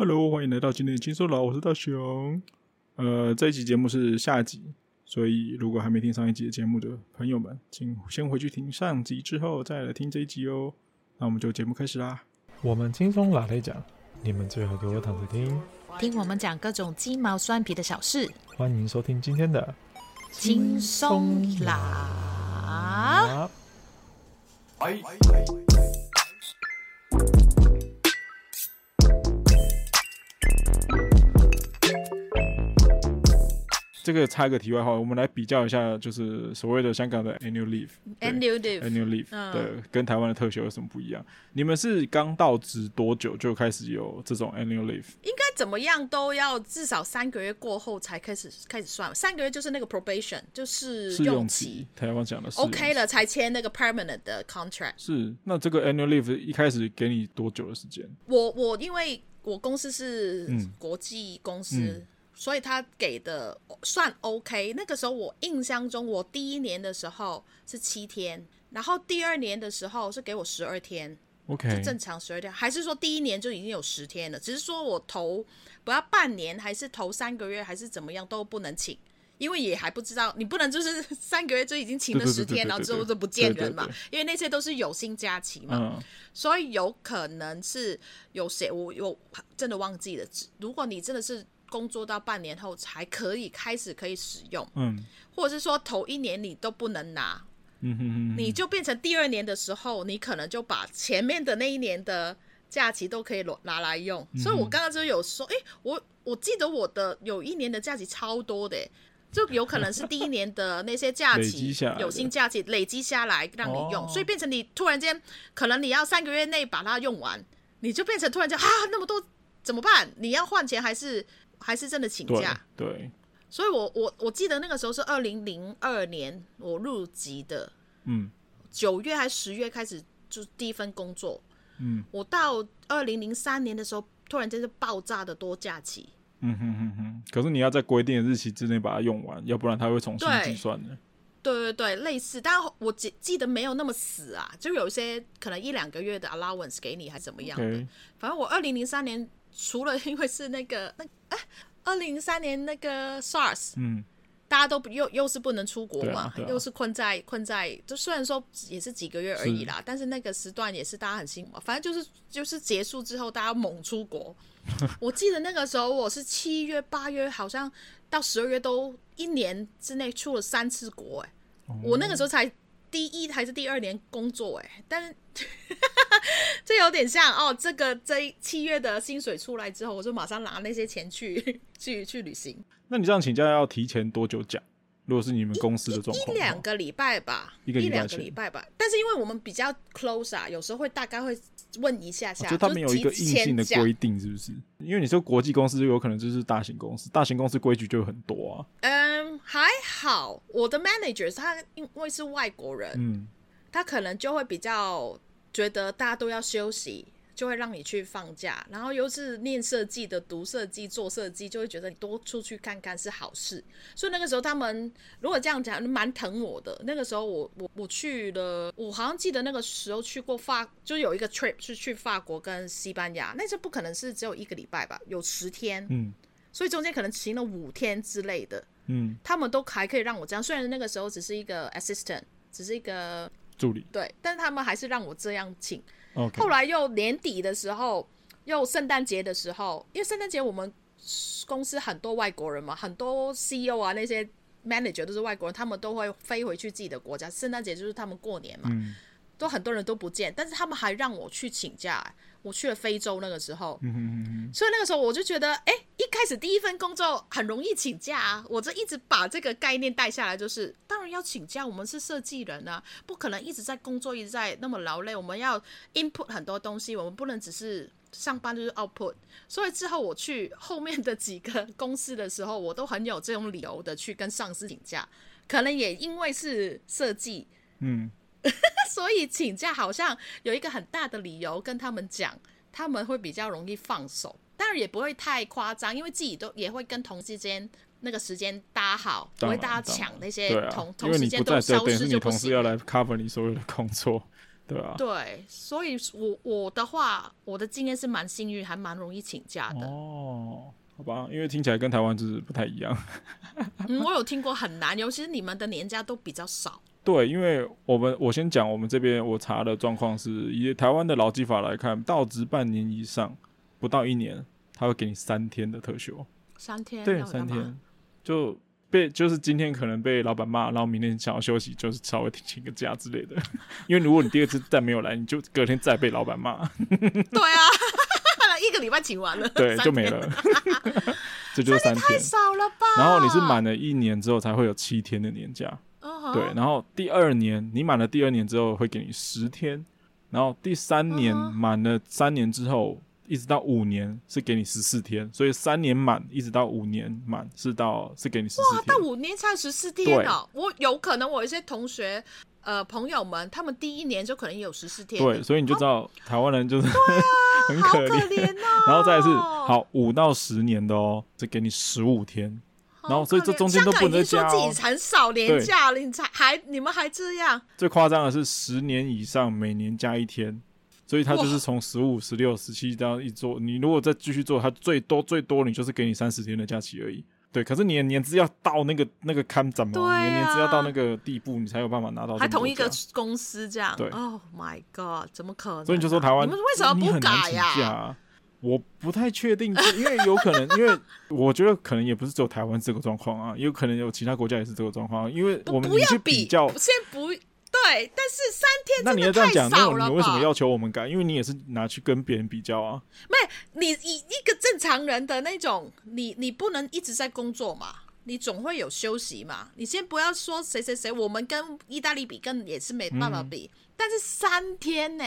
Hello，欢迎来到今天的轻松老，我是大雄。呃，这一集节目是下集，所以如果还没听上一集的节目的朋友们，请先回去听上集之后再来听这一集哦。那我们就节目开始啦。我们轻松老来讲，你们最好给我躺着听，听我们讲各种鸡毛蒜皮的小事。欢迎收听今天的轻松拿。哎。这个插一个题外话，我们来比较一下，就是所谓的香港的 annual leave，annual leave，annual leave，对，跟台湾的特休有什么不一样？你们是刚到职多久就开始有这种 annual leave？应该怎么样都要至少三个月过后才开始开始算，三个月就是那个 probation，就是试用期。台湾讲的是 OK 了才签那个 permanent 的 contract。是，那这个 annual leave 一开始给你多久的时间？我我因为我公司是国际公司。嗯嗯所以他给的算 OK。那个时候我印象中，我第一年的时候是七天，然后第二年的时候是给我十二天，OK，就正常十二天。还是说第一年就已经有十天了？只是说我头不要半年，还是头三个月，还是怎么样都不能请，因为也还不知道，你不能就是三个月就已经请了十天，然后之后就不见人嘛。因为那些都是有薪假期嘛，所以有可能是有谁我有真的忘记了。如果你真的是。工作到半年后才可以开始可以使用，嗯，或者是说头一年你都不能拿，嗯哼哼，你就变成第二年的时候，你可能就把前面的那一年的假期都可以拿来用。嗯、所以我刚刚就有说，哎、欸，我我记得我的有一年的假期超多的，就有可能是第一年的那些假期有薪假期累积下来让你用，所以变成你突然间可能你要三个月内把它用完，你就变成突然间啊那么多怎么办？你要换钱还是？还是真的请假，对，对，所以我我我记得那个时候是二零零二年我入籍的，嗯，九月还是十月开始就第一份工作，嗯，我到二零零三年的时候，突然间是爆炸的多假期，嗯哼哼哼，可是你要在规定的日期之内把它用完，要不然它会重新计算的。对对对，类似，但我记记得没有那么死啊，就有一些可能一两个月的 allowance 给你还是怎么样的，Okay. 反正我二零零三年。除了因为是那个那哎，二零零三年那个 SARS，嗯，大家都又又是不能出国嘛，啊啊、又是困在困在，就虽然说也是几个月而已啦，是但是那个时段也是大家很辛苦嘛。反正就是就是结束之后，大家猛出国。我记得那个时候我是七月八月，好像到十二月都一年之内出了三次国，哎，我那个时候才。第一还是第二年工作哎，但是 这有点像哦。这个这七月的薪水出来之后，我就马上拿那些钱去去去旅行。那你这样请假要提前多久讲？如果是你们公司的状况，一两个礼拜吧，一两个礼拜吧。但是因为我们比较 close 啊，有时候会大概会问一下下，就他们有一个硬性的规定，是不是？因为你说国际公司，就有可能就是大型公司，大型公司规矩就很多啊。嗯，还好，我的 manager 他因为是外国人，嗯，他可能就会比较觉得大家都要休息。就会让你去放假，然后又是念设计的，读设计、做设计，就会觉得你多出去看看是好事。所以那个时候他们如果这样讲，蛮疼我的。那个时候我我我去了，我好像记得那个时候去过法，就有一个 trip 是去法国跟西班牙，那这不可能是只有一个礼拜吧？有十天，嗯，所以中间可能停了五天之类的，嗯，他们都还可以让我这样。虽然那个时候只是一个 assistant，只是一个助理，对，但是他们还是让我这样请。后来又年底的时候，又圣诞节的时候，因为圣诞节我们公司很多外国人嘛，很多 CEO 啊那些 manager 都是外国人，他们都会飞回去自己的国家。圣诞节就是他们过年嘛，嗯、都很多人都不见，但是他们还让我去请假。我去了非洲那个时候，嗯、哼哼所以那个时候我就觉得，哎、欸，一开始第一份工作很容易请假啊。我这一直把这个概念带下来，就是当然要请假。我们是设计人啊，不可能一直在工作，一直在那么劳累。我们要 input 很多东西，我们不能只是上班就是 output。所以之后我去后面的几个公司的时候，我都很有这种理由的去跟上司请假。可能也因为是设计，嗯。所以请假好像有一个很大的理由跟他们讲，他们会比较容易放手，当然也不会太夸张，因为自己都也会跟同事间那个时间搭好，不会大家抢那些同、啊、同时间都消失就同事要来 cover 你所有的工作。对啊，对，所以我我的话，我的经验是蛮幸运，还蛮容易请假的。哦，好吧，因为听起来跟台湾就是不太一样。嗯，我有听过很难，尤其是你们的年假都比较少。对，因为我们我先讲我们这边我查的状况是，以台湾的劳基法来看，到职半年以上，不到一年，他会给你三天的特休。三天？对，三天。就被就是今天可能被老板骂，然后明天想要休息，就是稍微请个假之类的。因为如果你第二次再没有来，你就隔天再被老板骂。对啊，一个礼拜请完了，对，就没了。这就是三天，太少了吧？然后你是满了一年之后才会有七天的年假。对，然后第二年你满了第二年之后会给你十天，然后第三年满了三年之后，一直到五年是给你十四天，所以三年满一直到五年满是到是给你十四天。哇，到五年才十四天哦！我有可能我一些同学呃朋友们，他们第一年就可能有十四天。对，所以你就知道台湾人就是啊很可怜哦。然后再来是好五到十年的哦，是给你十五天。然后，所以这中间都不能加、哦。说自己很少年假了，你才还你们还这样？最夸张的是十年以上，每年加一天，所以他就是从十五、十六、十七这样一做。你如果再继续做，他最多最多你就是给你三十天的假期而已。对，可是你的年资要到那个那个坎怎么？你的年资要到那个地步，你才有办法拿到。还同一个公司这样？对。Oh my god！怎么可能、啊？所以你就说台湾，你们为什么不改呀、啊？我不太确定，因为有可能，因为我觉得可能也不是只有台湾这个状况啊，也有可能有其他国家也是这个状况。因为我们你去比较，先不对，但是三天那你要这样讲，那你为什么要求我们改？因为你也是拿去跟别人比较啊。没，你以一个正常人的那种，你你不能一直在工作嘛，你总会有休息嘛。你先不要说谁谁谁，我们跟意大利比，跟也是没办法比。嗯、但是三天呢？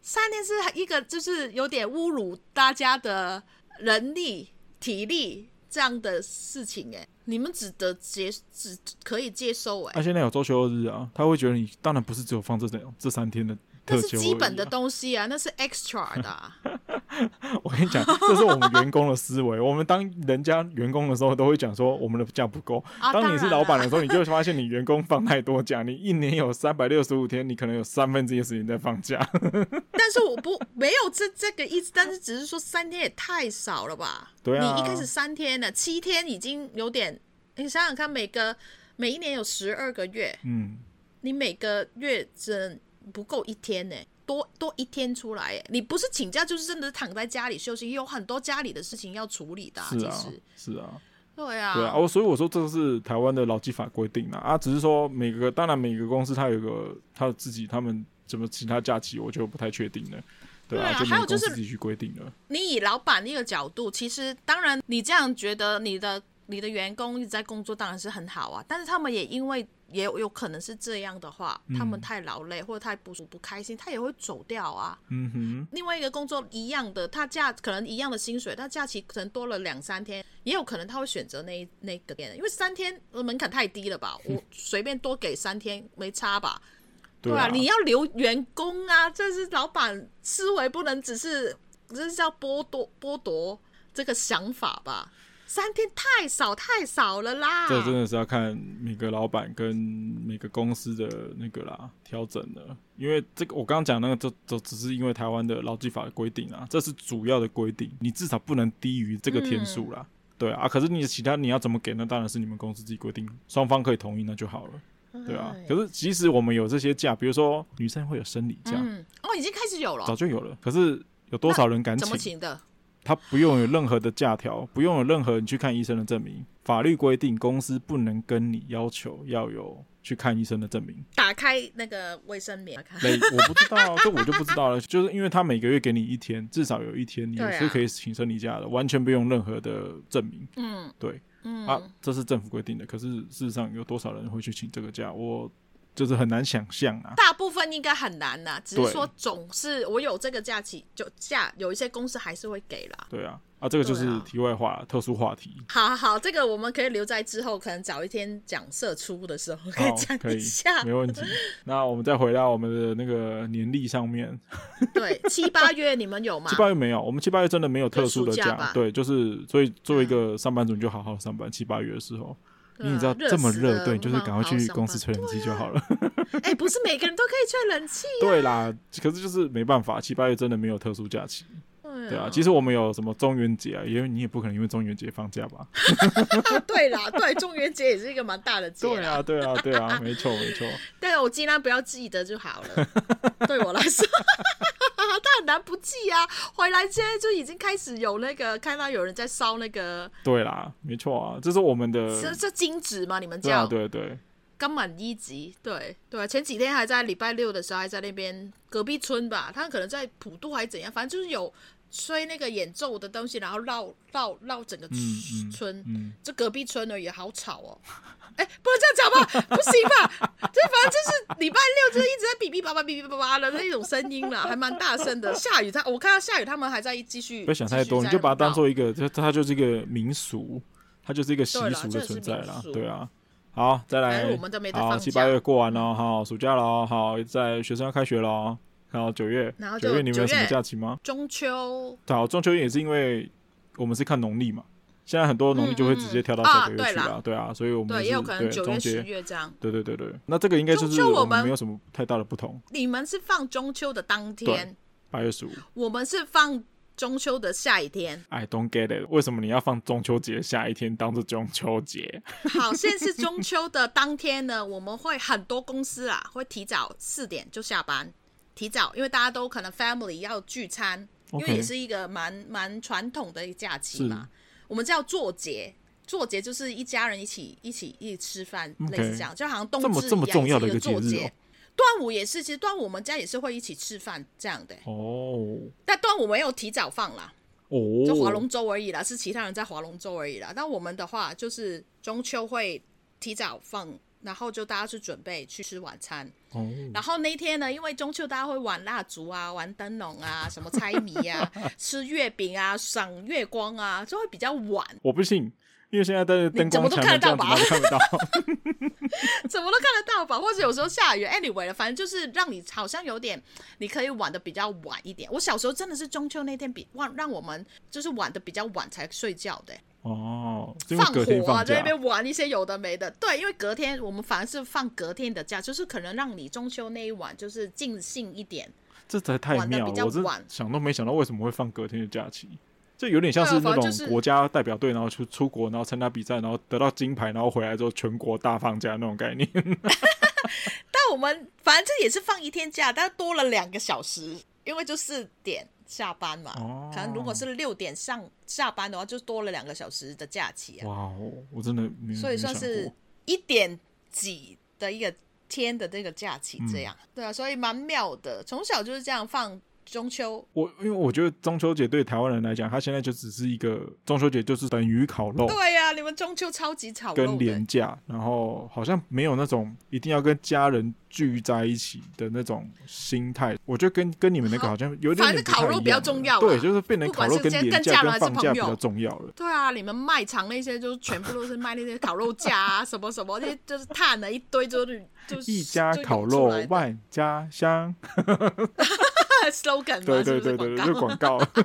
三天是一个，就是有点侮辱大家的人力、体力这样的事情哎，你们只得接只可以接受哎。他、现在有周休日啊，他会觉得你当然不是只有放这这这三天的。那是基本的东西啊，那是 extra 的、啊。我跟你讲，这是我们员工的思维。我们当人家员工的时候，都会讲说我们的假不够。啊、当你是老板的时候，你就会发现你员工放太多假。你一年有三百六十五天，你可能有三分之一的时间在放假。但是我不没有这这个意思，但是只是说三天也太少了吧？对啊。你一开始三天呢，七天已经有点。你想想看，每个每一年有十二个月，嗯，你每个月只。不够一天呢，多多一天出来，你不是请假就是真的躺在家里休息，有很多家里的事情要处理的。是啊，是啊，对啊，对啊。我，所以我说这是台湾的劳基法规定的啊，只是说每个当然每个公司它有个它自己他们怎么其他假期，我就不太确定了。对啊，还有就是自己去规定了。你以老板那个角度，其实当然你这样觉得你的你的员工一直在工作，当然是很好啊，但是他们也因为。也有有可能是这样的话，他们太劳累或者太不不开心，他也会走掉啊。嗯哼。另外一个工作一样的，他假可能一样的薪水，他假期可能多了两三天，也有可能他会选择那那个点，因为三天门槛太低了吧？我随便多给三天没差吧？对啊，你要留员工啊，这是老板思维，不能只是这是叫剥夺剥夺这个想法吧？三天太少太少了啦！这真的是要看每个老板跟每个公司的那个啦调整的，因为这个我刚刚讲那个，就就只是因为台湾的劳基法的规定啊，这是主要的规定，你至少不能低于这个天数啦。嗯、对啊，可是你其他你要怎么给那？当然是你们公司自己规定，双方可以同意那就好了。对啊，可是即使我们有这些假，比如说女生会有生理假，嗯，哦，已经开始有了，早就有了。可是有多少人敢请？怎么请的？他不用有任何的假条，不用有任何你去看医生的证明。法律规定，公司不能跟你要求要有去看医生的证明。打开那个卫生棉，没，我不知道，这我就不知道了。就是因为他每个月给你一天，至少有一天你是可以请生理假的，完全不用任何的证明。嗯，对，嗯啊，这是政府规定的。可是事实上，有多少人会去请这个假？我。就是很难想象啊，大部分应该很难呐，只是说总是我有这个假期就假，有一些公司还是会给啦。对啊，啊，这个就是题外话，啊、特殊话题。好好好，这个我们可以留在之后，可能找一天讲社出的时候可以讲一下，没问题。那我们再回到我们的那个年历上面，对，七八月你们有吗？七八月没有，我们七八月真的没有特殊的假，对，就是所以作为一个上班族，你就好好上班。七八月的时候。因为你知道这么热，对，就是赶快去公司吹冷气就好了。哎，不是每个人都可以吹冷气。对啦，可是就是没办法，七八月真的没有特殊假期。对啊，其实我们有什么中元节啊？因为你也不可能因为中元节放假吧？对啦，对，中元节也是一个蛮大的节。对啊，对啊，对啊，没错，没错。但是我尽量不要记得就好了。对我来说，他很难不记啊。回来现在就已经开始有那个看到有人在烧那个。对啦，没错啊，这是我们的。这这金纸嘛？你们叫？对对。刚满一级，对对，前几天还在礼拜六的时候还在那边隔壁村吧，他可能在普渡还是怎样，反正就是有。吹那个演奏的东西，然后绕绕绕整个村，这、嗯嗯嗯、隔壁村呢也，好吵哦！哎、欸，不能这样讲吧？不行吧？这反正就是礼拜六，就是一直在哔哔叭叭、哔哔叭叭的那种声音啦，还蛮大声的。下雨，他我看到下雨，他们还在继续。不要想太多，你就把它当做一个，它它就是一个民俗，它就是一个习俗的存在啦。对啊，好，再来，我们都没好，七八月过完了，好，暑假了，好，在学生要开学了。然后九月，然后九月你们有什么假期吗？中秋。好，中秋也是因为我们是看农历嘛，现在很多农历就会直接跳到下个月去了，对啊，所以我们对也有可能九月、十月这样。对对对对，那这个应该就是我们没有什么太大的不同。你们是放中秋的当天，八月十五。我们是放中秋的下一天。I don't get it，为什么你要放中秋节下一天当做中秋节？好，现在是中秋的当天呢，我们会很多公司啊会提早四点就下班。提早，因为大家都可能 family 要聚餐.因为也是一个蛮蛮传统的假期嘛。我们叫做节，做节就是一家人一起一起一起吃饭.类似这样，就好像冬至一样，的一个做节。端午也是，其实端午我们家也是会一起吃饭这样的。哦，但端午没有提早放啦，哦，就划龙舟而已啦，是其他人在划龙舟而已啦。但我们的话就是中秋会提早放。然后就大家去准备去吃晚餐，哦、然后那天呢，因为中秋大家会玩蜡烛啊、玩灯笼啊、什么猜谜啊、吃月饼啊、赏月光啊，就会比较晚。我不信，因为现在的灯光怎么都看得到吧？看不到，怎么都看得到吧？或者有时候下雨，anyway 了反正就是让你好像有点，你可以玩的比较晚一点。我小时候真的是中秋那天比让让我们就是玩的比较晚才睡觉的。哦，放火啊，在那边玩一些有的没的。对，因为隔天我们反而是放隔天的假，就是可能让你中秋那一晚就是尽兴一点。这才太妙了，我真想都没想到为什么会放隔天的假期，这有点像是那种国家代表队然后出出国然后参加比赛然后得到金牌然后回来之后全国大放假那种概念。但我们反正这也是放一天假，但多了两个小时，因为就四点。下班嘛，哦、可能如果是六点上下班的话，就多了两个小时的假期啊。哇哦，我真的没所以算是一点几的一个天的这个假期，这样、嗯、对啊，所以蛮妙的。从小就是这样放。中秋，我因为我觉得中秋节对台湾人来讲，它现在就只是一个中秋节，就是等于烤肉。对呀、啊，你们中秋超级炒肉跟廉价，然后好像没有那种一定要跟家人聚在一起的那种心态。我觉得跟跟你们那个好像有点。反正烤肉比较重要，对，就是变成烤肉跟连假跟放假比较重要了。对啊，你们卖场那些就是全部都是卖那些烤肉架啊，什么什么，那些就是碳的一堆，就是就是一家烤肉万家香。slogan 对对对对，就广告。对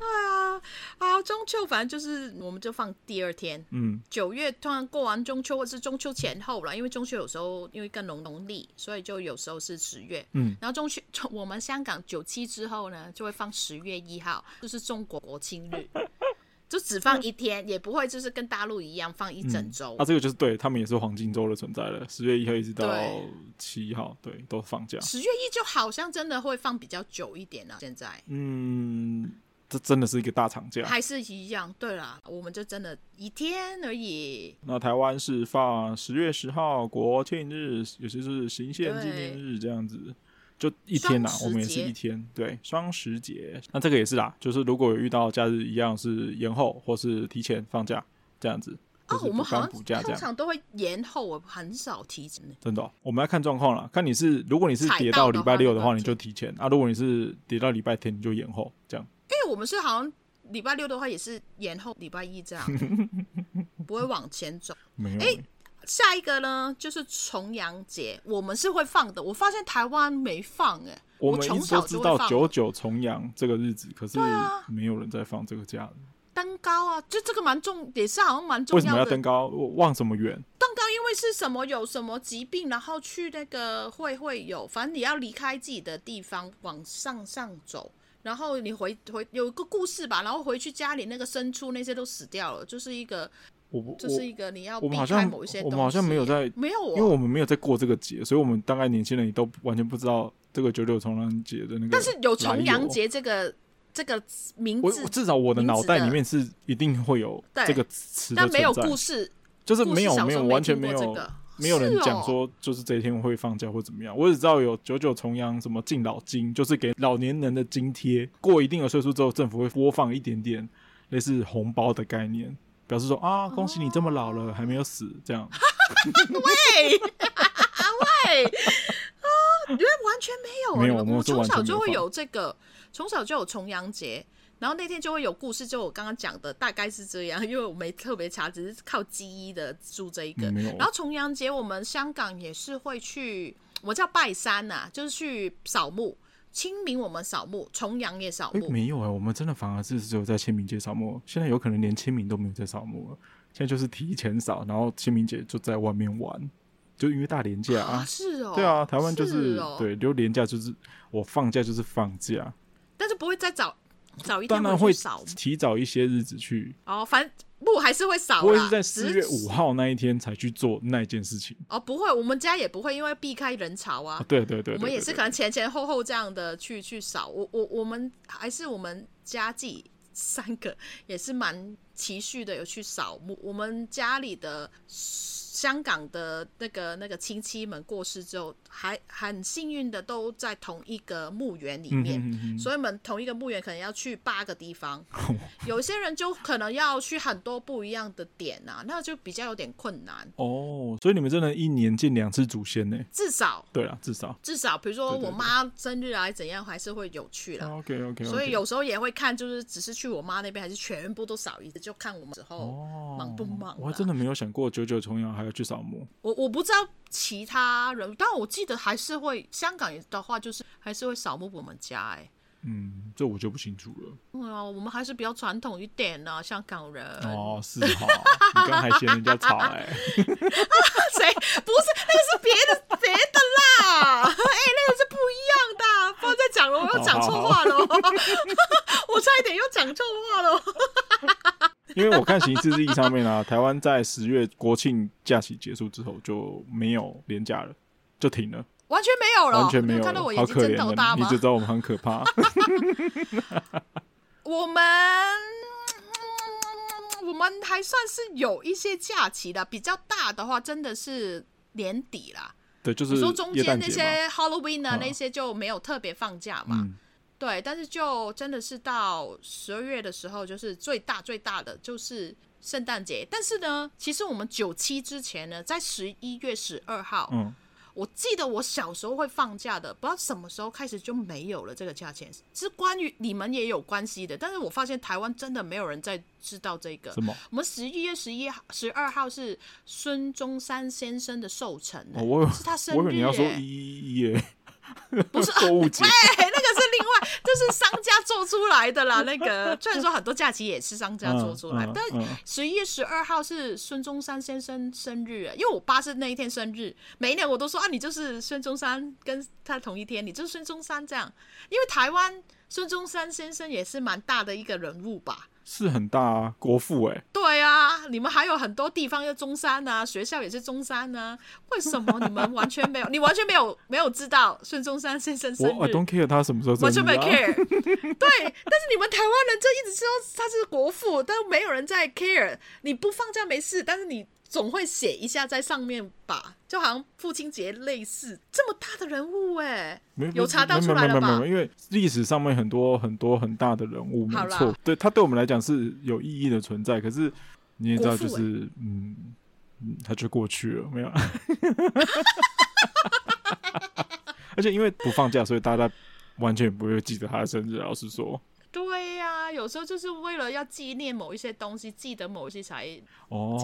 啊，啊，中秋反正就是，我们就放第二天。嗯，九月突然过完中秋，或是中秋前后了，因为中秋有时候因为更农农历，所以就有时候是十月。嗯，然后中秋，我们香港九七之后呢，就会放十月一号，就是中国国庆日。就只放一天，嗯、也不会就是跟大陆一样放一整周。啊，这个就是对他们也是黄金周的存在了。十月一号一直到七号，对，对，都放假。十月一就好像真的会放比较久一点呢、啊。现在，嗯，这真的是一个大长假，还是一样？对啦，我们就真的一天而已。那台湾是放十月十号国庆日，有些是行宪纪念日这样子。就一天呐，我们也是一天，对，双十节，那这个也是啦，就是如果有遇到假日一样是延后或是提前放假这样子，哦，我们好像通常都会延后，我很少提前。真的、哦，我们要看状况了，看你是如果你是跌到礼拜六的话，你就提前啊；如果你是跌到礼拜天，你就延后这样。因为我们是好像礼拜六的话也是延后礼拜一这样，不会往前走。没有、欸。下一个呢，就是重阳节，我们是会放的。我发现台湾没放哎、欸，我们一直都知道九九重阳这个日子，可是没有人在放这个假。登高啊，就这个蛮重，也是好像蛮重要的。为什么要登高？望什么远？登高因为是什么？有什么疾病，然后去那个会会有，反正你要离开自己的地方，往上上走，然后你回回有一个故事吧，然后回去家里那个牲畜那些都死掉了，就是一个。我不，这是一个你要避开某一些东西。我们好像没有在，没有，因为我们没有在过这个节，所以我们大概年轻人也都完全不知道这个九九重阳节的那个。但是有重阳节这个这个名字，至少我的脑袋里面是一定会有这个词，但没有故事，就是没有没有完全没有、这个、没有人讲说就是这一天会放假或怎么样。我只知道有九九重阳，什么敬老金，就是给老年人的津贴，过一定的岁数之后，政府会播放一点点类似红包的概念。表示说啊，恭喜你这么老了、哦、还没有死，这样。喂喂啊，原来完全没有，没有，我们从小就会有这个，从小就有重阳节，然后那天就会有故事，就我刚刚讲的大概是这样，因为我没特别查，只是靠记忆的住这一个。嗯、然后重阳节我们香港也是会去，我叫拜山呐、啊，就是去扫墓。清明我们扫墓，重阳也扫墓。欸、没有哎、欸，我们真的反而是只有在清明节扫墓。现在有可能连清明都没有在扫墓了。现在就是提前扫，然后清明节就在外面玩，就因为大连假啊。是哦。对啊，台湾就是，是、哦、对，就连假就是我放假就是放假，但是不会再早早一天会少，提早一些日子去。哦，反正。不，还是会少。不会是在四月五号那一天才去做那件事情哦，不会，我们家也不会，因为避开人潮啊。哦、对，对，对对对，我们也是可能前前后后这样的去去扫。我我我们还是我们家自己三个也是蛮持续的有去扫墓。我们家里的。香港的那个那个亲戚们过世之后，还很幸运的都在同一个墓园里面，嗯、哼哼，所以我们同一个墓园可能要去八个地方，哦、有些人就可能要去很多不一样的点啊，那就比较有点困难。哦，所以你们真的一年见两次祖先呢？至少对啊，至少至少，比如说我妈生日啊怎样，还是会有去了。OK OK，所以有时候也会看，就是只是去我妈那边，还是全部都扫一次，就看我们之后忙不忙。我还真的没有想过九九重阳还要去扫墓。我我不知道其他人，但我记得还是会香港的话，就是还是会扫墓我们家哎、欸。嗯，这我就不清楚了。嗯、啊，我们还是比较传统一点呢、啊，香港人。哦，是哈，你刚还嫌人家吵哎、欸。谁？不是，那个是别的别的啦。哎、欸，那个是不一样的。不要再讲了，我又讲错话了。好好好 我差一点又讲错话了。因为我看行事历上面啊，台湾在十月国庆假期结束之后就没有连假了，就停了，完全没有了，完全没有了，看到我眼睛睁得大吗？你就知道我们很可怕。我们我们还算是有一些假期的，比较大的话真的是年底啦。对，就是说中间那些 Halloween 啊那些就没有特别放假嘛。嗯对，但是就真的是到十二月的时候，就是最大最大的就是圣诞节。但是呢，其实我们九七之前呢，在十一月十二号，嗯，我记得我小时候会放假的，不知道什么时候开始就没有了这个价钱，是关于你们也有关系的。但是我发现台湾真的没有人在知道这个。什么？我们十一月十一号、十二号是孙中山先生的寿辰，哦，是他生日。我以为你要说一一一耶。不是购物节，哎，那个是另外，这是商家做出来的啦。那个虽然说很多假期也是商家做出来，嗯嗯、但十一月十二号是孙中山先生生日，因为我爸是那一天生日，每一年我都说啊，你就是孙中山，跟他同一天，你就是孙中山这样。因为台湾孙中山先生也是蛮大的一个人物吧。是很大啊，国父哎、欸。对啊，你们还有很多地方要中山啊，学校也是中山啊。为什么你们完全没有？你完全没有没有知道孙中山先生生日？我 I don't care 他什么时候生日、啊、完全没 care。对，但是你们台湾人就一直说他是国父，但没有人在 care。你不放假没事，但是你。总会写一下在上面吧，就好像父亲节类似这么大的人物哎，有查到出来了吧？因为历史上面很多很多很大的人物，没错，对他对我们来讲是有意义的存在。可是你也知道，就是、欸、嗯，他就过去了，没有。而且因为不放假，所以大家完全不会记得他的生日。老实说。对呀、啊，有时候就是为了要纪念某一些东西，记得某一些才哦。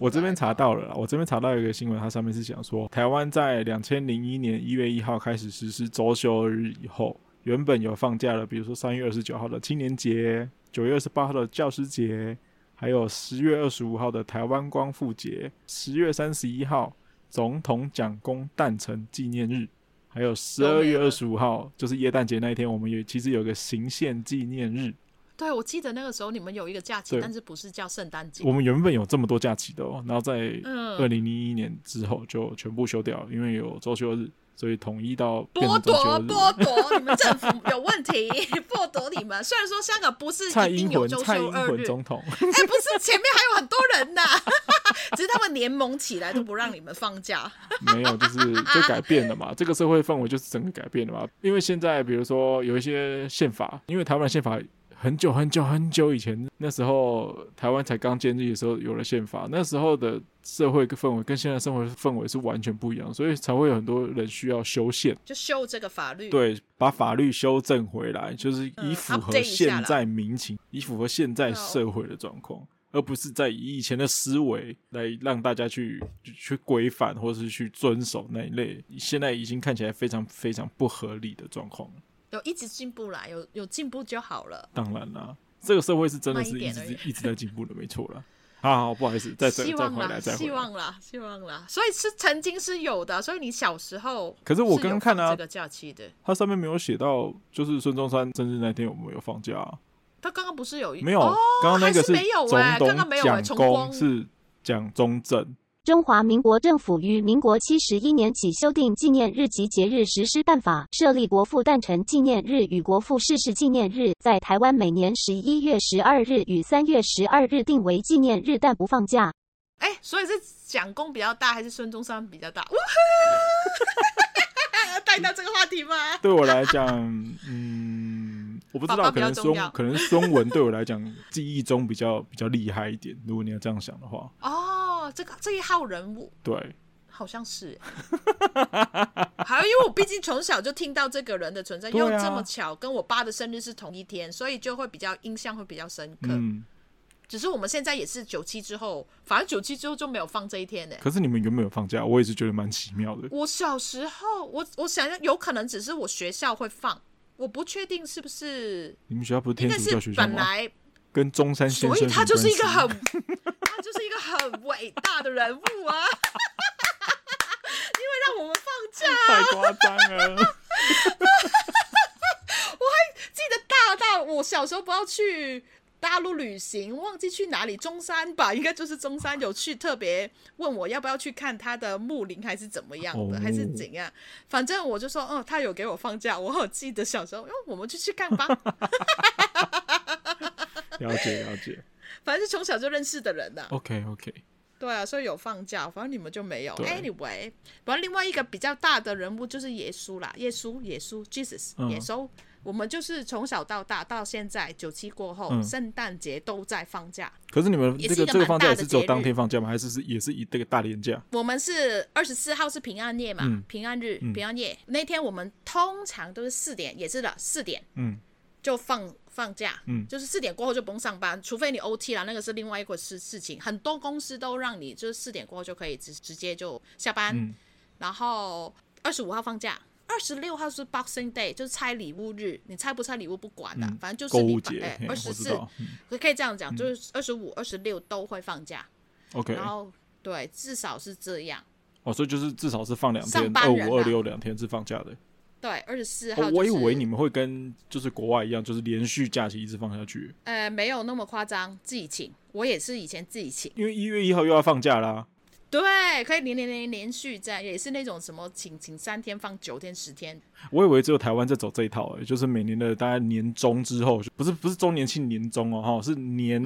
我这边查到了，我这边查到有一个新闻，它上面是讲说，台湾在两千零一年一月一号开始实施周休日以后，原本有放假了，比如说三月二十九号的青年节、九月二十八号的教师节，还有十月二十五号的台湾光复节，十月三十一号总统蒋公诞辰纪念日，还有十二月二十五号就是耶诞节那一天，我们也其实有个行宪纪念日。对，我记得那个时候你们有一个假期，但是不是叫圣诞节？我们原本有这么多假期的哦，然后在二零零一年之后就全部休掉了，因为有周休日，所以统一到剥夺剥 夺你们政府有问题，剥夺你们。虽然说香港不是一定有周休二日，蔡英文总统，哎，不是前面还有很多人呐，只是他们联盟起来都不让你们放假。没有，就是就改变了嘛，这个社会氛围就是整个改变了嘛。因为现在比如说有一些宪法，因为台湾的宪法。很久很久很久以前，那时候台湾才刚建立的时候有了宪法，那时候的社会氛围跟现在生活氛围是完全不一样，所以才会有很多人需要修宪，就修这个法律，对，把法律修正回来，就是以符合现在民情，嗯、以符合现在社会的状况，而不是在以以前的思维来让大家去去规范或是去遵守那一类，现在已经看起来非常非常不合理的状况。有一直进步啦，有有进步就好了。当然啦，这个社会是真的是一直一直在进步的，没错啦。好好，不好意思，再再再回来，再回来。希望啦，希望啦。所以是曾经是有的，所以你小时候，可是我刚刚看啊，这个假期的，它上面没有写到，就是孙中山生日那天有没有放假啊？他刚刚不是有一没有？刚刚那个是没有哎，刚刚没有哎，蒋公是蒋中正。中华民国政府于民国七十一年起修订纪念日及节日实施办法，设立国父诞辰纪念日与国父逝世纪念日，在台湾每年十一月十二日与三月十二日定为纪念日，但不放假。哎，所以是蒋公比较大，还是孙中山比较大？带到这个话题吗？对我来讲，嗯，我不知道，爸爸可能孙可能孙文对我来讲记忆中比较比较厉害一点。如果你要这样想的话，哦。这个这一号人物，对，好像是，还有因为我毕竟从小就听到这个人的存在，又这么巧跟我爸的生日是同一天，所以就会比较印象会比较深刻。嗯，只是我们现在也是九七之后，反正九七之后就没有放这一天呢。可是你们有没有放假？我也是觉得蛮奇妙的。我小时候，我我想想，有可能只是我学校会放，我不确定是不是。你们学校不是天主教学校吗？本来跟中山先生，所以他就是一个很。就是一个很伟大的人物啊，因为让我们放假，太夸张了。我还记得大大，我小时候不要去大陆旅行，忘记去哪里，中山吧，应该就是中山，有去特别问我要不要去看他的墓陵，还是怎么样的，还是怎样？反正我就说，嗯，他有给我放假，我好记得小时候，嗯，我们就去看吧。了 解了解。反正是从小就认识的人呐。OK OK。对啊，所以有放假，反正你们就没有。Anyway，反正另外一个比较大的人物就是耶稣啦，耶稣，耶稣，Jesus，耶稣。我们就是从小到大到现在九七过后，圣诞节都在放假。可是你们这个这个放假是只有当天放假吗？还是是也是以这个大连假？我们是二十四号是平安夜嘛，平安日、平安夜那天，我们通常都是四点，也是的，四点，嗯，就放。放假，嗯，就是四点过后就不用上班，除非你 OT 啦，那个是另外一个事事情。很多公司都让你就是四点过后就可以直直接就下班。嗯、然后二十五号放假，二十六号是 Boxing Day，就是拆礼物日。你拆不拆礼物不管的，嗯、反正就是你哎，二十四可以这样讲，就是二十五、二十六都会放假。OK，然后对，至少是这样。哦，所以就是至少是放两天，二五、二六两天是放假的。对，二十四号、就是。我以为你们会跟就是国外一样，就是连续假期一直放下去。呃，没有那么夸张，自己请。我也是以前自己请，因为一月一号又要放假啦。对，可以连连连连续这样，也是那种什么请请三天放九天十天。我以为只有台湾在走这一套，欸，就是每年的大概年中之后，不是不是周年庆年中哦，哈，是年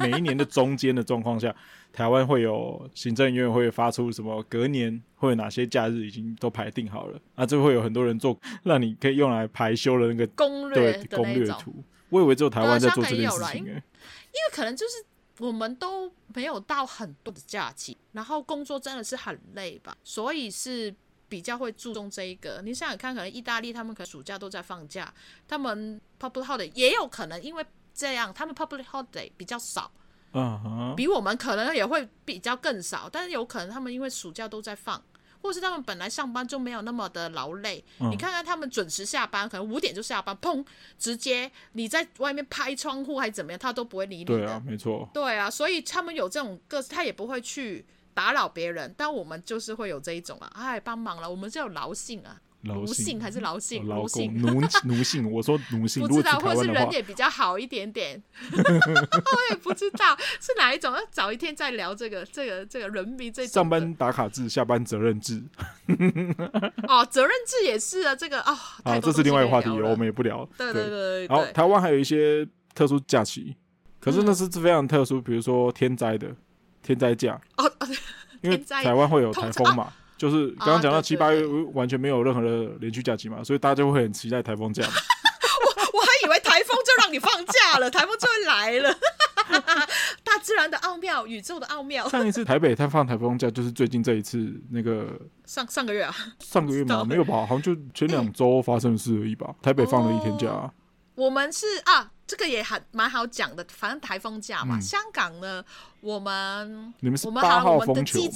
每一年的中间的状况下，台湾会有行政院会发出什么隔年会有哪些假日已经都排定好了，啊，就会有很多人做，让你可以用来排休的那个攻略攻略图。我以为只有台湾在做这件事情，欸，因为可能就是。我们都没有到很多的假期，然后工作真的是很累吧，所以是比较会注重这一个。你想想看，可能意大利他们可能暑假都在放假，他们 public holiday 也有可能因为这样，他们 public holiday 比较少，嗯哼，比我们可能也会比较更少，但是有可能他们因为暑假都在放。或是他们本来上班就没有那么的劳累。嗯、你看看他们准时下班，可能五点就下班，砰，直接你在外面拍窗户还是怎么样，他都不会理你的。对啊，没错。对啊，所以他们有这种个，他也不会去打扰别人。但我们就是会有这一种啊，哎，帮忙了，我们就有劳性啊。奴性还是劳性？劳性奴奴性，我说奴性。不知道，或是人也比较好一点点。我也不知道是哪一种，要早一天再聊这个这个这个人民这。上班打卡制，下班责任制。哦，责任制也是啊，这个哦。啊，这是另外一个话题，我们也不聊。对对对。然后台湾还有一些特殊假期，可是那是非常特殊，比如说天灾的天灾假。哦，因为台湾会有台风嘛。就是刚刚讲到七八月完全没有任何的连续假期嘛，所以大家就会很期待台风假。我我还以为台风就让你放假了，台风就会来了。大自然的奥妙，宇宙的奥妙。上一次台北它放台风假，就是最近这一次那个上上个月啊，上个月吗？没有吧？好像就前两周发生的事而已吧。欸、台北放了一天假。哦、我们是啊，这个也很蛮好讲的，反正台风假嘛。嗯、香港呢，我们你们是八号风球吗？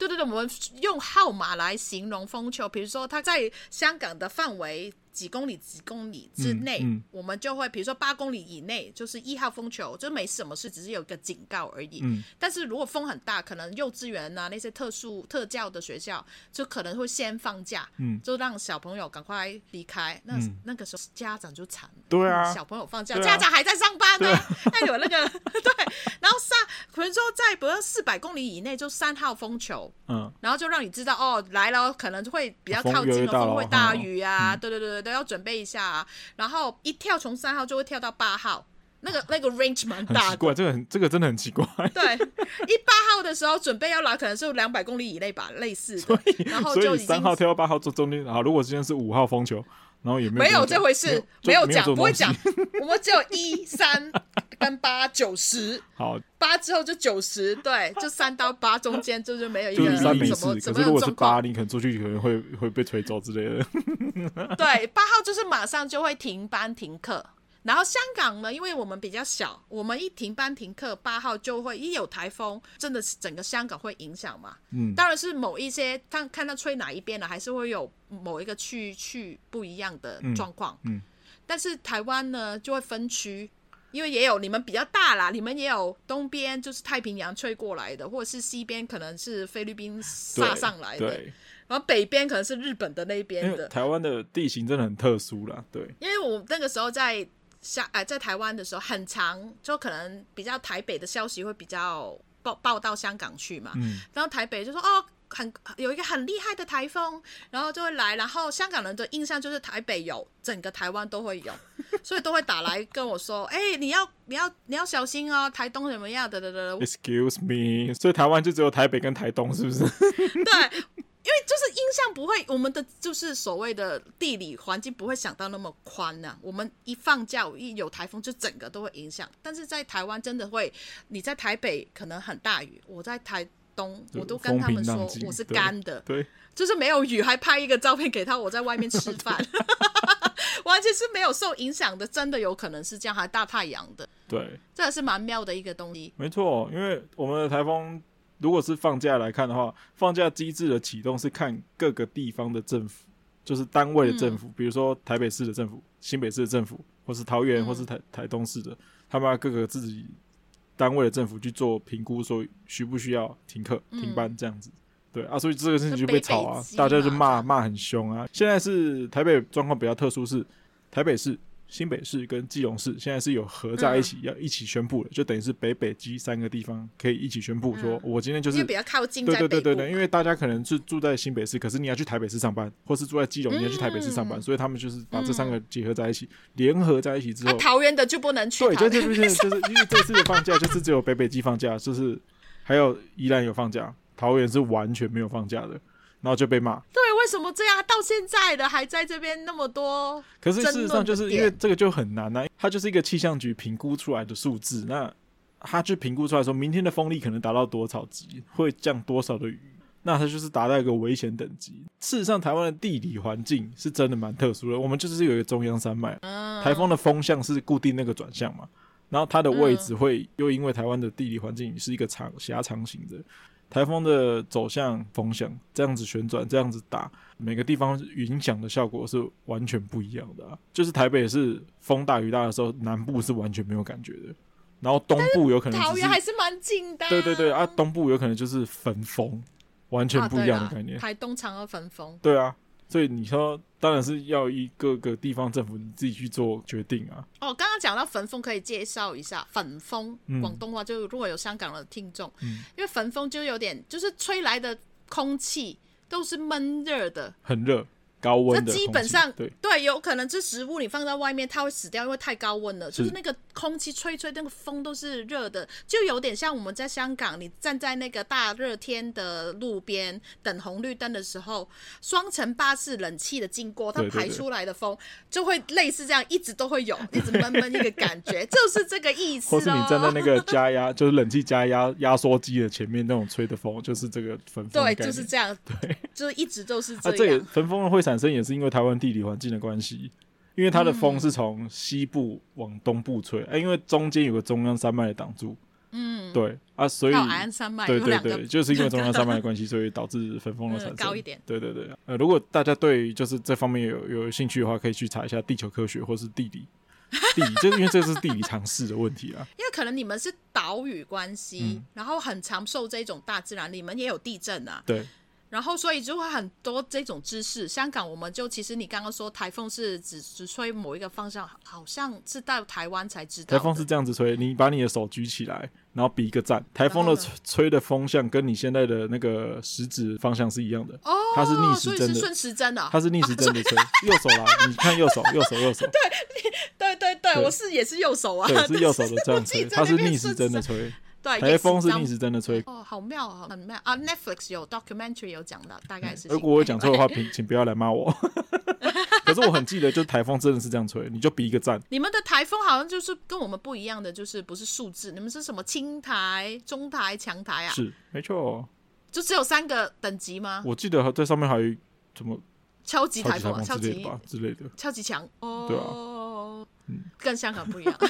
对对对，我们用号码来形容风球，比如说它在香港的范围。几公里几公里之内，嗯。嗯、我们就会，比如说八公里以内，就是一号风球，就没什么事，只是有一个警告而已。嗯、但是如果风很大，可能幼稚园呐、啊、那些特殊特教的学校，就可能会先放假，嗯、就让小朋友赶快离开。那、嗯、那个时候家长就惨了，对啊，小朋友放假，啊、家长还在上班呢、啊。还 有那个 对，然后三，可能说在比如说四百公里以内就三号风球，嗯，然后就让你知道哦来了，可能会比较靠近了，风会大雨啊，对对对对。都要准备一下啊，然后一跳从三号就会跳到八号，那个那个 range 蛮大的。奇怪，这个很这个真的很奇怪。对，一八号的时候准备要拿，可能是两百公里以内吧，类似的。所以然后就三号跳到八号做中间，好，如果今天是五号风球，然后也没有没有这回事，没有讲不会讲，我们只有一三跟八九十。好，八之后就九十，对，就三到八中间就是没有一个什么什么。可是如果是八，你可能出去可能会会被吹走之类的。对，八号就是马上就会停班停课。然后香港呢，因为我们比较小，我们一停班停课，八号就会一有台风，真的是整个香港会影响嘛。嗯，当然是某一些看看它吹哪一边了，还是会有某一个区区不一样的状况。嗯，嗯，但是台湾呢就会分区，因为也有你们比较大啦，你们也有东边就是太平洋吹过来的，或者是西边可能是菲律宾撒上来的。然后北边可能是日本的那边的。台湾的地形真的很特殊啦，对。因为我那个时候在下哎，在台湾的时候很长，就可能比较台北的消息会比较报报到香港去嘛。嗯。然后台北就说哦，很有一个很厉害的台风，然后就会来。然后香港人的印象就是台北有，整个台湾都会有，所以都会打来跟我说，哎、欸，你要 你要你要小心哦，台东怎么样的的的。Excuse me，所以台湾就只有台北跟台东，是不是？对。因为就是印象不会，我们的就是所谓的地理环境不会想到那么宽呢、啊。我们一放假，一有台风，就整个都会影响。但是在台湾真的会，你在台北可能很大雨，我在台东，我都跟他们说我是干的，对，对就是没有雨，还拍一个照片给他，我在外面吃饭，完全是没有受影响的。真的有可能是这样，还大太阳的，对，这个是蛮妙的一个东西。没错，因为我们的台风。如果是放假来看的话，放假机制的启动是看各个地方的政府，就是单位的政府，嗯、比如说台北市的政府、新北市的政府，或是桃园或是台台东市的，他们要各个自己单位的政府去做评估，说需不需要停课、停班这样子。嗯、对啊，所以这个事情就被吵啊，大家就骂骂很凶啊。现在是台北状况比较特殊，是台北市。新北市跟基隆市现在是有合在一起，要一起宣布的，就等于是北北基三个地方可以一起宣布说，我今天就是比较靠近，对对对对对，因为大家可能是住在新北市，可是你要去台北市上班，或是住在基隆，你要去台北市上班，所以他们就是把这三个结合在一起，联合在一起之后，桃园的就不能去，对，就就是就是因为这次的放假就是只有北北基放假，就是还有宜兰有放假，桃园是完全没有放假的。然后就被骂，对，为什么这样？到现在的还在这边那么多，可是事实上就是因为这个就很难呢、啊。它就是一个气象局评估出来的数字，那它去评估出来说，明天的风力可能达到多少级，会降多少的雨，那它就是达到一个危险等级。事实上，台湾的地理环境是真的蛮特殊的，我们就是有一个中央山脉，嗯、台风的风向是固定那个转向嘛，然后它的位置会又因为台湾的地理环境是一个长狭长型的。台风的走向风向这样子旋转，这样子打，每个地方影响的效果是完全不一样的啊。就是台北是风大雨大的时候，南部是完全没有感觉的，然后东部有可能桃园还是蛮近的。对对对啊，东部有可能就是焚风，完全不一样的概念。啊、台东常而焚风。对啊。所以你说，当然是要一个个地方政府你自己去做决定啊。哦，刚刚讲到焚风，可以介绍一下焚风，嗯、广东话就如果有香港的听众，嗯、因为焚风就有点就是吹来的空气都是闷热的，很热。高温的，这基本上对对，有可能这食物你放在外面它会死掉，因为太高温了。就是那个空气吹吹，那个风都是热的，就有点像我们在香港，你站在那个大热天的路边等红绿灯的时候，双层巴士冷气的经过，它排出来的风就会类似这样，一直都会有，一直闷闷一个感觉，就是这个意思。或是你站在那个加压，就是冷气加压压缩机的前面，那种吹的风，就是这个分风。对，就是这样。对，就是一直都是这样。啊、这个焚风会产生也是因为台湾地理环境的关系，因为它的风是从西部往东部吹，哎、嗯，因为中间有个中央山脉挡住，嗯，对啊，所以对对对，就是因为中央山脉的 关系，所以导致焚风的产生、嗯、高一点。对对对，呃，如果大家对就是这方面有有兴趣的话，可以去查一下地球科学或是地理，地理就是 因为这是地理常识的问题啊。因为可能你们是岛屿关系，嗯、然后很常受这种大自然，你们也有地震啊，对。然后，所以就会很多这种知识。香港，我们就其实你刚刚说台风是只只吹某一个方向，好像是到台湾才知道。台风是这样子吹，你把你的手举起来，然后比一个赞。台风的吹吹的风向跟你现在的那个食指方向是一样的。哦，它是逆时针的，是顺时针的。它是逆时针的吹，右手啦，你看右手，右手，右手。对，对对对，我是也是右手啊，对，是右手的这样吹，它是逆时针的吹。对，台风是逆时针的吹。哦，好妙啊，很妙啊！Netflix 有 documentary 有讲到，大概是。如果我讲错的话，请请不要来骂我。可是我很记得，就台风真的是这样吹，你就比一个赞。你们的台风好像就是跟我们不一样的，就是不是数字，你们是什么青台、中台、强台啊？是，没错。就只有三个等级吗？我记得在上面还有什么超级台风、超级吧之类的，超级强哦。对啊，嗯，跟香港不一样。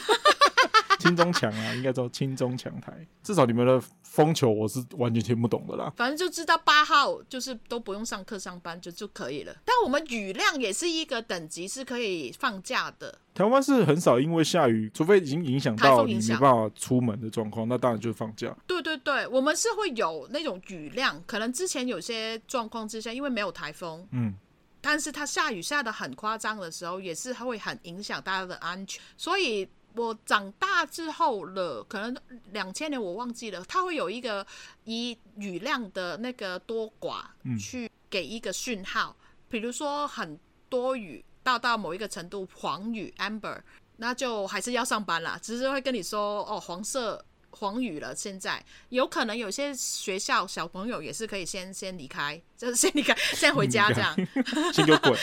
轻中强啊，应该叫轻中强台。至少你们的风球我是完全听不懂的啦。反正就知道八号就是都不用上课上班就就可以了。但我们雨量也是一个等级，是可以放假的。台湾是很少因为下雨，除非已经影响到你没办法出门的状况，那当然就放假。对对对，我们是会有那种雨量，可能之前有些状况之下，因为没有台风，嗯，但是它下雨下的很夸张的时候，也是会很影响大家的安全，所以。我长大之后了，可能两千年我忘记了，它会有一个以雨量的那个多寡去给一个讯号，嗯、比如说很多雨到到某一个程度，黄雨 amber，那就还是要上班啦，只是会跟你说哦，黄色。黄雨了，现在有可能有些学校小朋友也是可以先先离开，就是先离开，先回家这样。先 给我滚。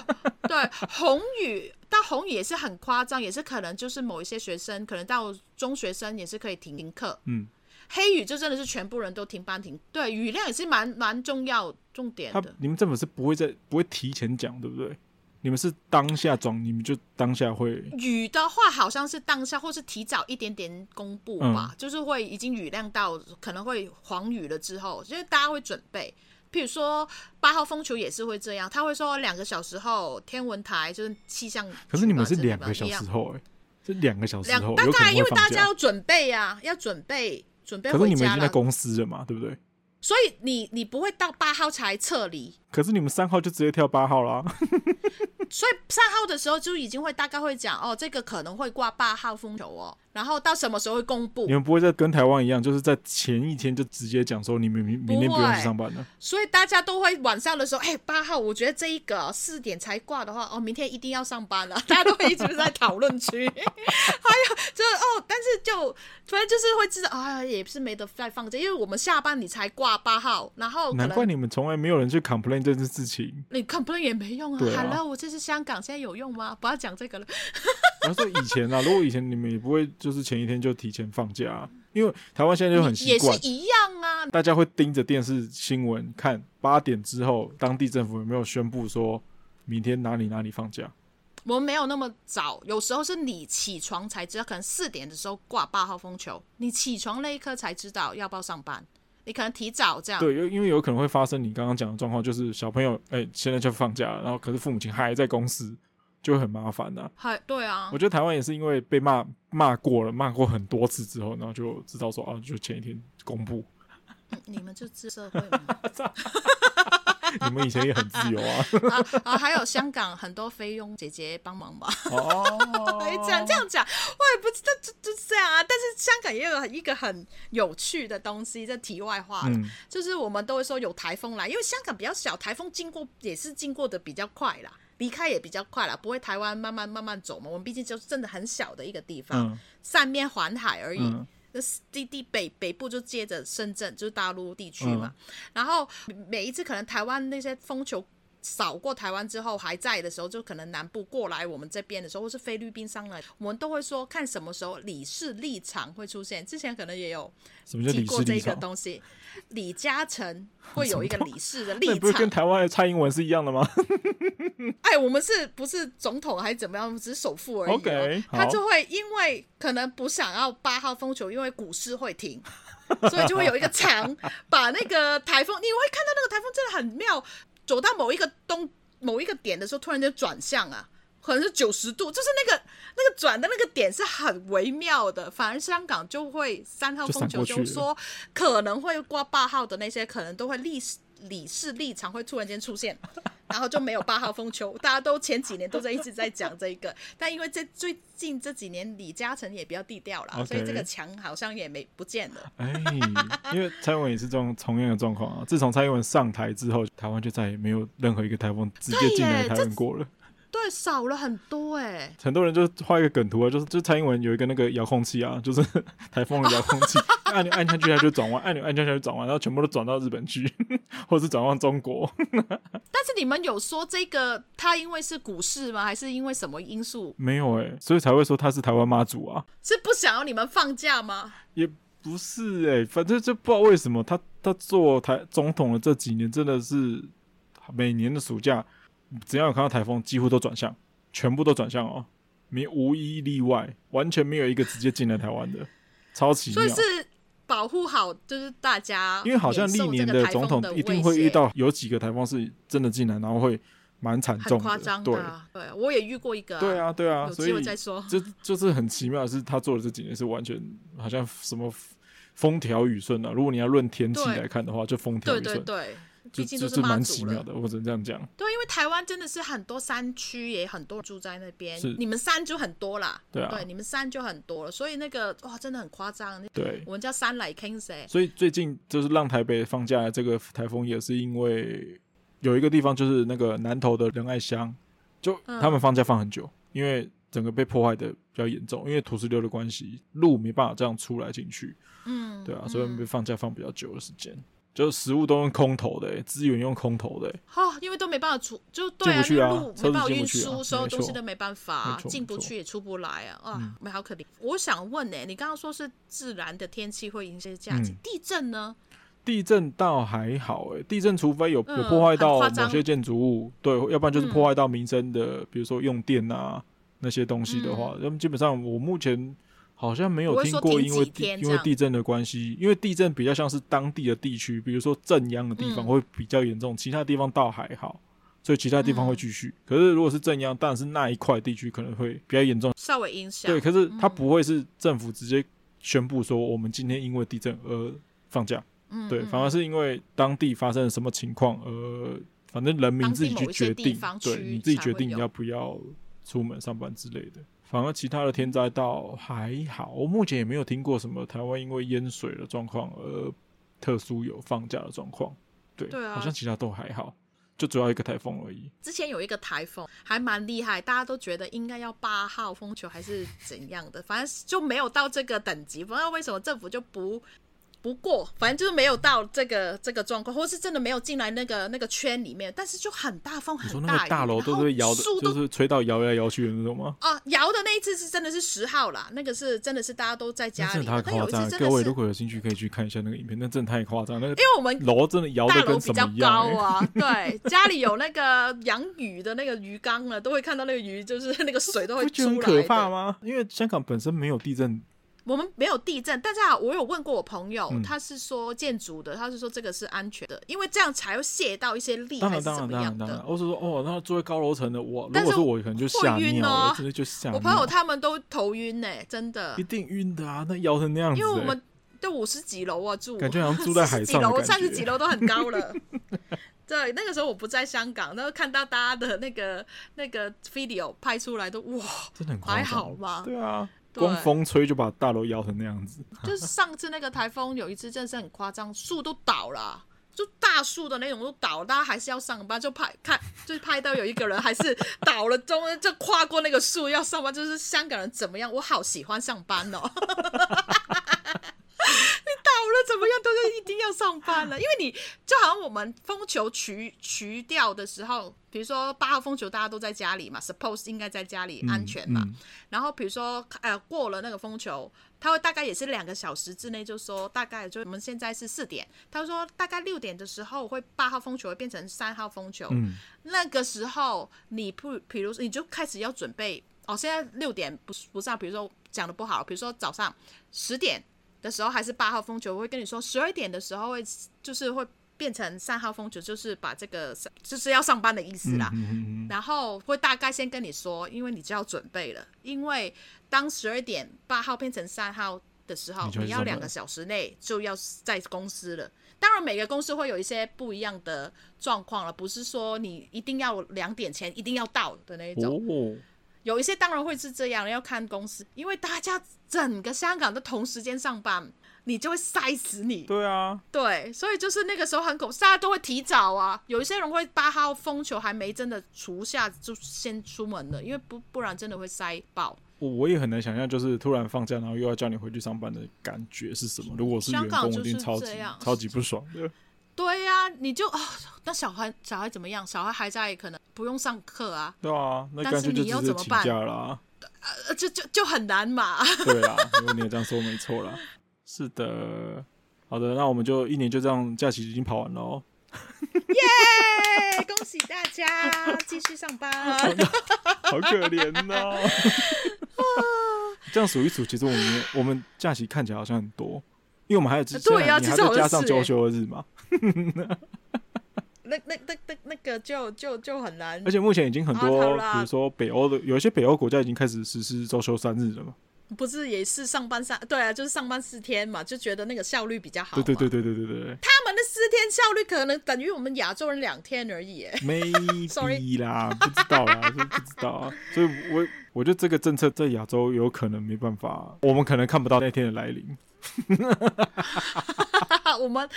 对，红雨但红雨也是很夸张，也是可能就是某一些学生，可能到中学生也是可以停停课。嗯，黑雨就真的是全部人都停班停。对，雨量也是蛮蛮重要重点的。你们政府是不会在不会提前讲，对不对？你们是当下装，你们就当下会雨的话，好像是当下或是提早一点点公布吧，嗯、就是会已经雨量到可能会黄雨了之后，就是大家会准备。譬如说八号风球也是会这样，他会说两个小时后天文台就是气象。可是你们是两个小时后哎、欸，是两个小时后，大概因为大家要准备啊，要准备准备回家。可是你们已经在公司了嘛，对不对？所以你你不会到八号才撤离。可是你们三号就直接跳八号啦。所以三号的时候就已经会大概会讲哦，这个可能会挂八号风球哦。然后到什么时候会公布？你们不会再跟台湾一样，就是在前一天就直接讲说你们明明天不用去上班了。所以大家都会晚上的时候，哎，八号，我觉得这一个四点才挂的话，哦，明天一定要上班了。大家都会一直在讨论区。还有就是哦，但是就反正就是会知道啊，也是没得再放假，因为我们下班你才挂八号，然后难怪你们从来没有人去 complain 这件事情。你 complain 也没用啊。，Hello，我这是香港，现在有用吗？不要讲这个了。我说以前啊，如果以前你们也不会。就是前一天就提前放假啊，因为台湾现在就很习惯，也是一样啊。大家会盯着电视新闻看八点之后，当地政府有没有宣布说明天哪里哪里放假？我们没有那么早，有时候是你起床才知道，可能四点的时候挂八号风球，你起床那一刻才知道要不要上班。你可能提早这样。对，因因为有可能会发生你刚刚讲的状况，就是小朋友哎、欸、现在就放假了，然后可是父母亲还在公司，就会很麻烦呐、啊。还对啊，我觉得台湾也是因为被骂骂过了，骂过很多次之后，然后就知道说啊，就前一天公布。你们就知社会吗？你们以前也很自由啊！啊啊，还有香港很多菲佣姐姐帮忙吧？哦，这样这样讲，我也不知道，就就这样啊。但是香港也有一个很有趣的东西，这题外话了，嗯、就是我们都会说有台风来，因为香港比较小，台风经过也是经过的比较快啦，离开也比较快啦，不会台湾慢慢慢慢走嘛。我们毕竟就是真的很小的一个地方，嗯、三面环海而已。嗯那地地北北部就接着深圳，就是大陆地区嘛。嗯、然后每一次可能台湾那些风球扫过台湾之后还在的时候，就可能南部过来我们这边的时候，或是菲律宾上来，我们都会说看什么时候理事立场会出现。之前可能也有提过这个东西。李嘉诚会有一个理事的立场，不是跟台湾的蔡英文是一样的吗？哎，我们是不是总统还是怎么样？只是首富而已。Okay, 他就会因为可能不想要八号风球，因为股市会停，所以就会有一个墙把那个台风。你会看到那个台风真的很妙，走到某一个东某一个点的时候，突然间转向啊。可能是九十度，就是那个那个转的那个点是很微妙的，反而香港就会三号风球就说可能会挂八号的那些，可能都会立李氏立场会突然间出现，然后就没有八号风球。大家都前几年都在一直在讲这一个，但因为这最近这几年李嘉诚也比较低调了.所以这个墙好像也没不见了。哎，因为蔡英文也是这种同样的状况啊。自从蔡英文上台之后，台湾就再也没有任何一个台风直接进来台湾过了。对，少了很多哎、欸。很多人就画一个梗图啊，就是就蔡英文有一个那个遥控器啊，就是 台风的遥控器，按钮按下去它就转弯，按钮按下去就转弯，然后全部都转到日本去，或者是转往中国。但是你们有说这个它因为是股市吗？还是因为什么因素？没有哎、欸，所以才会说他是台湾妈祖啊。是不想要你们放假吗？也不是哎、欸，反正就不知道为什么他他做台总统的这几年真的是每年的暑假。只要有看到台风，几乎都转向，全部都转向哦，没无一例外，完全没有一个直接进来台湾的，超奇妙。所以是保护好，就是大家，因为好像历年的总统一定会遇到有几个台风是真的进来，然后会蛮惨重的。夸张的，对，对，我也遇过一个、啊。对啊，对啊，有机会再说。就就是很奇妙的是，他做的这几年是完全好像什么风调雨顺啊。如果你要论天气来看的话，就风调雨顺。对对对。毕竟都是蛮奇妙的，我只能这样讲。对，因为台湾真的是很多山区，也很多人住在那边。是，你们山就很多啦。对啊，对，你们山就很多了，所以那个哇，真的很夸张。对，我们叫山来 King 所以最近就是让台北放假这个台风，也是因为有一个地方就是那个南投的仁爱乡，就他们放假放很久，嗯、因为整个被破坏的比较严重，因为土石流的关系，路没办法这样出来进去。嗯，对啊，所以被放假放比较久的时间。就食物都用空投的、欸，资源用空投的、欸，哈、哦，因为都没办法出，就对啊，啊路没办法运输，所有东西都没办法进不去，也出不来啊，啊，没、嗯、好可怜。我想问呢、欸，你刚刚说是自然的天气会影响价值，嗯、地震呢？地震倒还好、欸，哎，地震除非有有破坏到某些建筑物，对，要不然就是破坏到民生的，嗯、比如说用电啊那些东西的话，那么、嗯、基本上我目前。好像没有听过，因为因为地震的关系，因为地震比较像是当地的地区，比如说震央的地方会比较严重，嗯、其他地方倒还好，所以其他地方会继续。嗯、可是如果是震央，当然是那一块地区可能会比较严重，稍微影响。对，可是它不会是政府直接宣布说我们今天因为地震而放假，嗯、对，反而是因为当地发生了什么情况，而反正人民自己去决定，对，你自己决定你要不要出门上班之类的。反而其他的天灾倒还好，我目前也没有听过什么台湾因为淹水的状况而特殊有放假的状况。对，对啊，好像其他都还好，就主要一个台风而已。之前有一个台风还蛮厉害，大家都觉得应该要八号风球还是怎样的，反正就没有到这个等级。不知道为什么政府就不。不过，反正就是没有到这个这个状况，或是真的没有进来那个那个圈里面，但是就很大风，很大雨，大楼都是摇的，就是吹到摇来摇去的那种吗？啊，摇的那一次是真的是十号啦，那个是真的是大家都在家里。真的太夸张，各位如果有兴趣可以去看一下那个影片，那真的太夸张。那个因为我们楼真的摇的跟什么一样，高啊，对，家里有那个养鱼的那个鱼缸了，都会看到那个鱼，就是那个水都会出来。觉得很可怕吗？因为香港本身没有地震我们没有地震，但是啊，我有问过我朋友，嗯、他是说建筑的，他是说这个是安全的，因为这样才会泄到一些力还是怎么样的。我是说哦，那住在高楼层的我，但是如果说我可能就吓尿了，哦、真的就吓尿。我朋友他们都头晕呢，真的。一定晕的啊，那摇成那样子。因为我们都五十几楼啊，住感觉好像住在海上，楼三十几楼都很高了。对，那个时候我不在香港，然后看到大家的那个那个 video 拍出来都哇，真的很还好吗？对啊。对光风吹就把大楼摇成那样子。就是上次那个台风有一次真的是很夸张，树都倒了，就大树的那种都倒了，大家还是要上班，就拍看，就拍到有一个人还是倒了中，中就跨过那个树要上班，就是香港人怎么样？我好喜欢上班哦。你 倒了怎么样都是一定要上班了，因为你就好像我们风球取取掉的时候，比如说八号风球大家都在家里嘛，suppose 应该在家里安全嘛。嗯嗯、然后比如说呃过了那个风球，他会大概也是两个小时之内，就说大概就我们现在是四点，他说大概六点的时候会八号风球会变成三号风球，嗯、那个时候你不比如说你就开始要准备哦，现在六点不不上，比如说讲的不好，比如说早上十点。的时候还是八号风球，我会跟你说，十二点的时候会就是会变成三号风球，就是把这个就是要上班的意思啦。嗯嗯嗯、然后会大概先跟你说，因为你就要准备了，因为当十二点八号变成三号的时候，你，你要两个小时内就要在公司了。当然每个公司会有一些不一样的状况了，不是说你一定要两点前一定要到的那一种。哦有一些当然会是这样，要看公司，因为大家整个香港都同时间上班，你就会塞死你。对啊，对，所以就是那个时候很恐，大家都会提早啊。有一些人会八号风球还没真的除下就先出门了，因为不不然真的会塞爆。我我也很难想象，就是突然放假，然后又要叫你回去上班的感觉是什么？如果是员工，一定超级超级不爽的。对呀、啊，你就啊、哦，那小孩小孩怎么样？小孩还在，可能不用上课啊。对啊，那干脆就直接请假了。呃，就就就很难嘛。对啦，如果你也这样说，没错啦。是的，好的，那我们就一年就这样，假期已经跑完了哦。耶！恭喜大家继续上班。好可怜呐、哦。这样数一数，其实我们我们假期看起来好像很多。因为我们还有之前，对啊，你还在加上周休日嘛？那那那那那个就就就很难。而且目前已经很多，比如说北欧的，有一些北欧国家已经开始实施周休三日了嘛？不是，也是上班三，对啊，就是上班四天嘛，就觉得那个效率比较好。对对对对对对对。他们的四天效率可能等于我们亚洲人两天而已。Maybe 啦，不知道啦，不知道啊。所以我我觉得这个政策在亚洲有可能没办法，我们可能看不到那天的来临。我们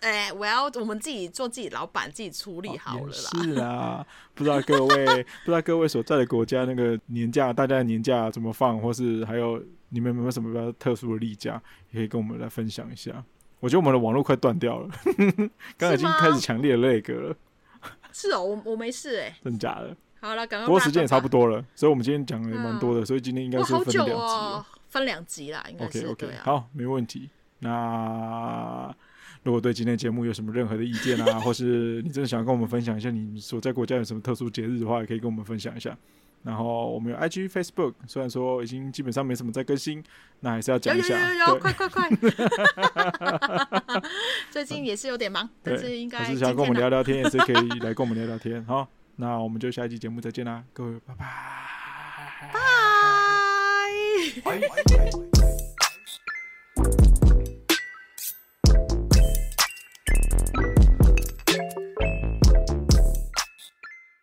哎、欸，我要我们自己做自己老板，自己处理好了啦。是啊，不知道各位不知道各位所在的国家那个年假，大家的年假怎么放，或是还有你们有没有什么比较特殊的例假，也可以跟我们来分享一下。我觉得我们的网络快断掉了，刚刚已经开始强烈的那个了。是哦，我我没事哎、欸，真假的？好了，赶快。不过时间也差不多了，所以我们今天讲的也蛮多的，嗯、所以今天应该是分两集了。分两集啦，应该是 OK OK，、啊、好，没问题。那如果对今天节目有什么任何的意见啊，或是你真的想要跟我们分享一下你所在国家有什么特殊节日的话，也可以跟我们分享一下。然后我们有 IG、Facebook，虽然说已经基本上没什么在更新，那还是要讲一下。有有有有，快快快！最近也是有点忙，但是应该还是想要跟我们聊聊天，也是可以来跟我们聊聊天。好，那我们就下一期节目再见啦，各位，拜拜。拜。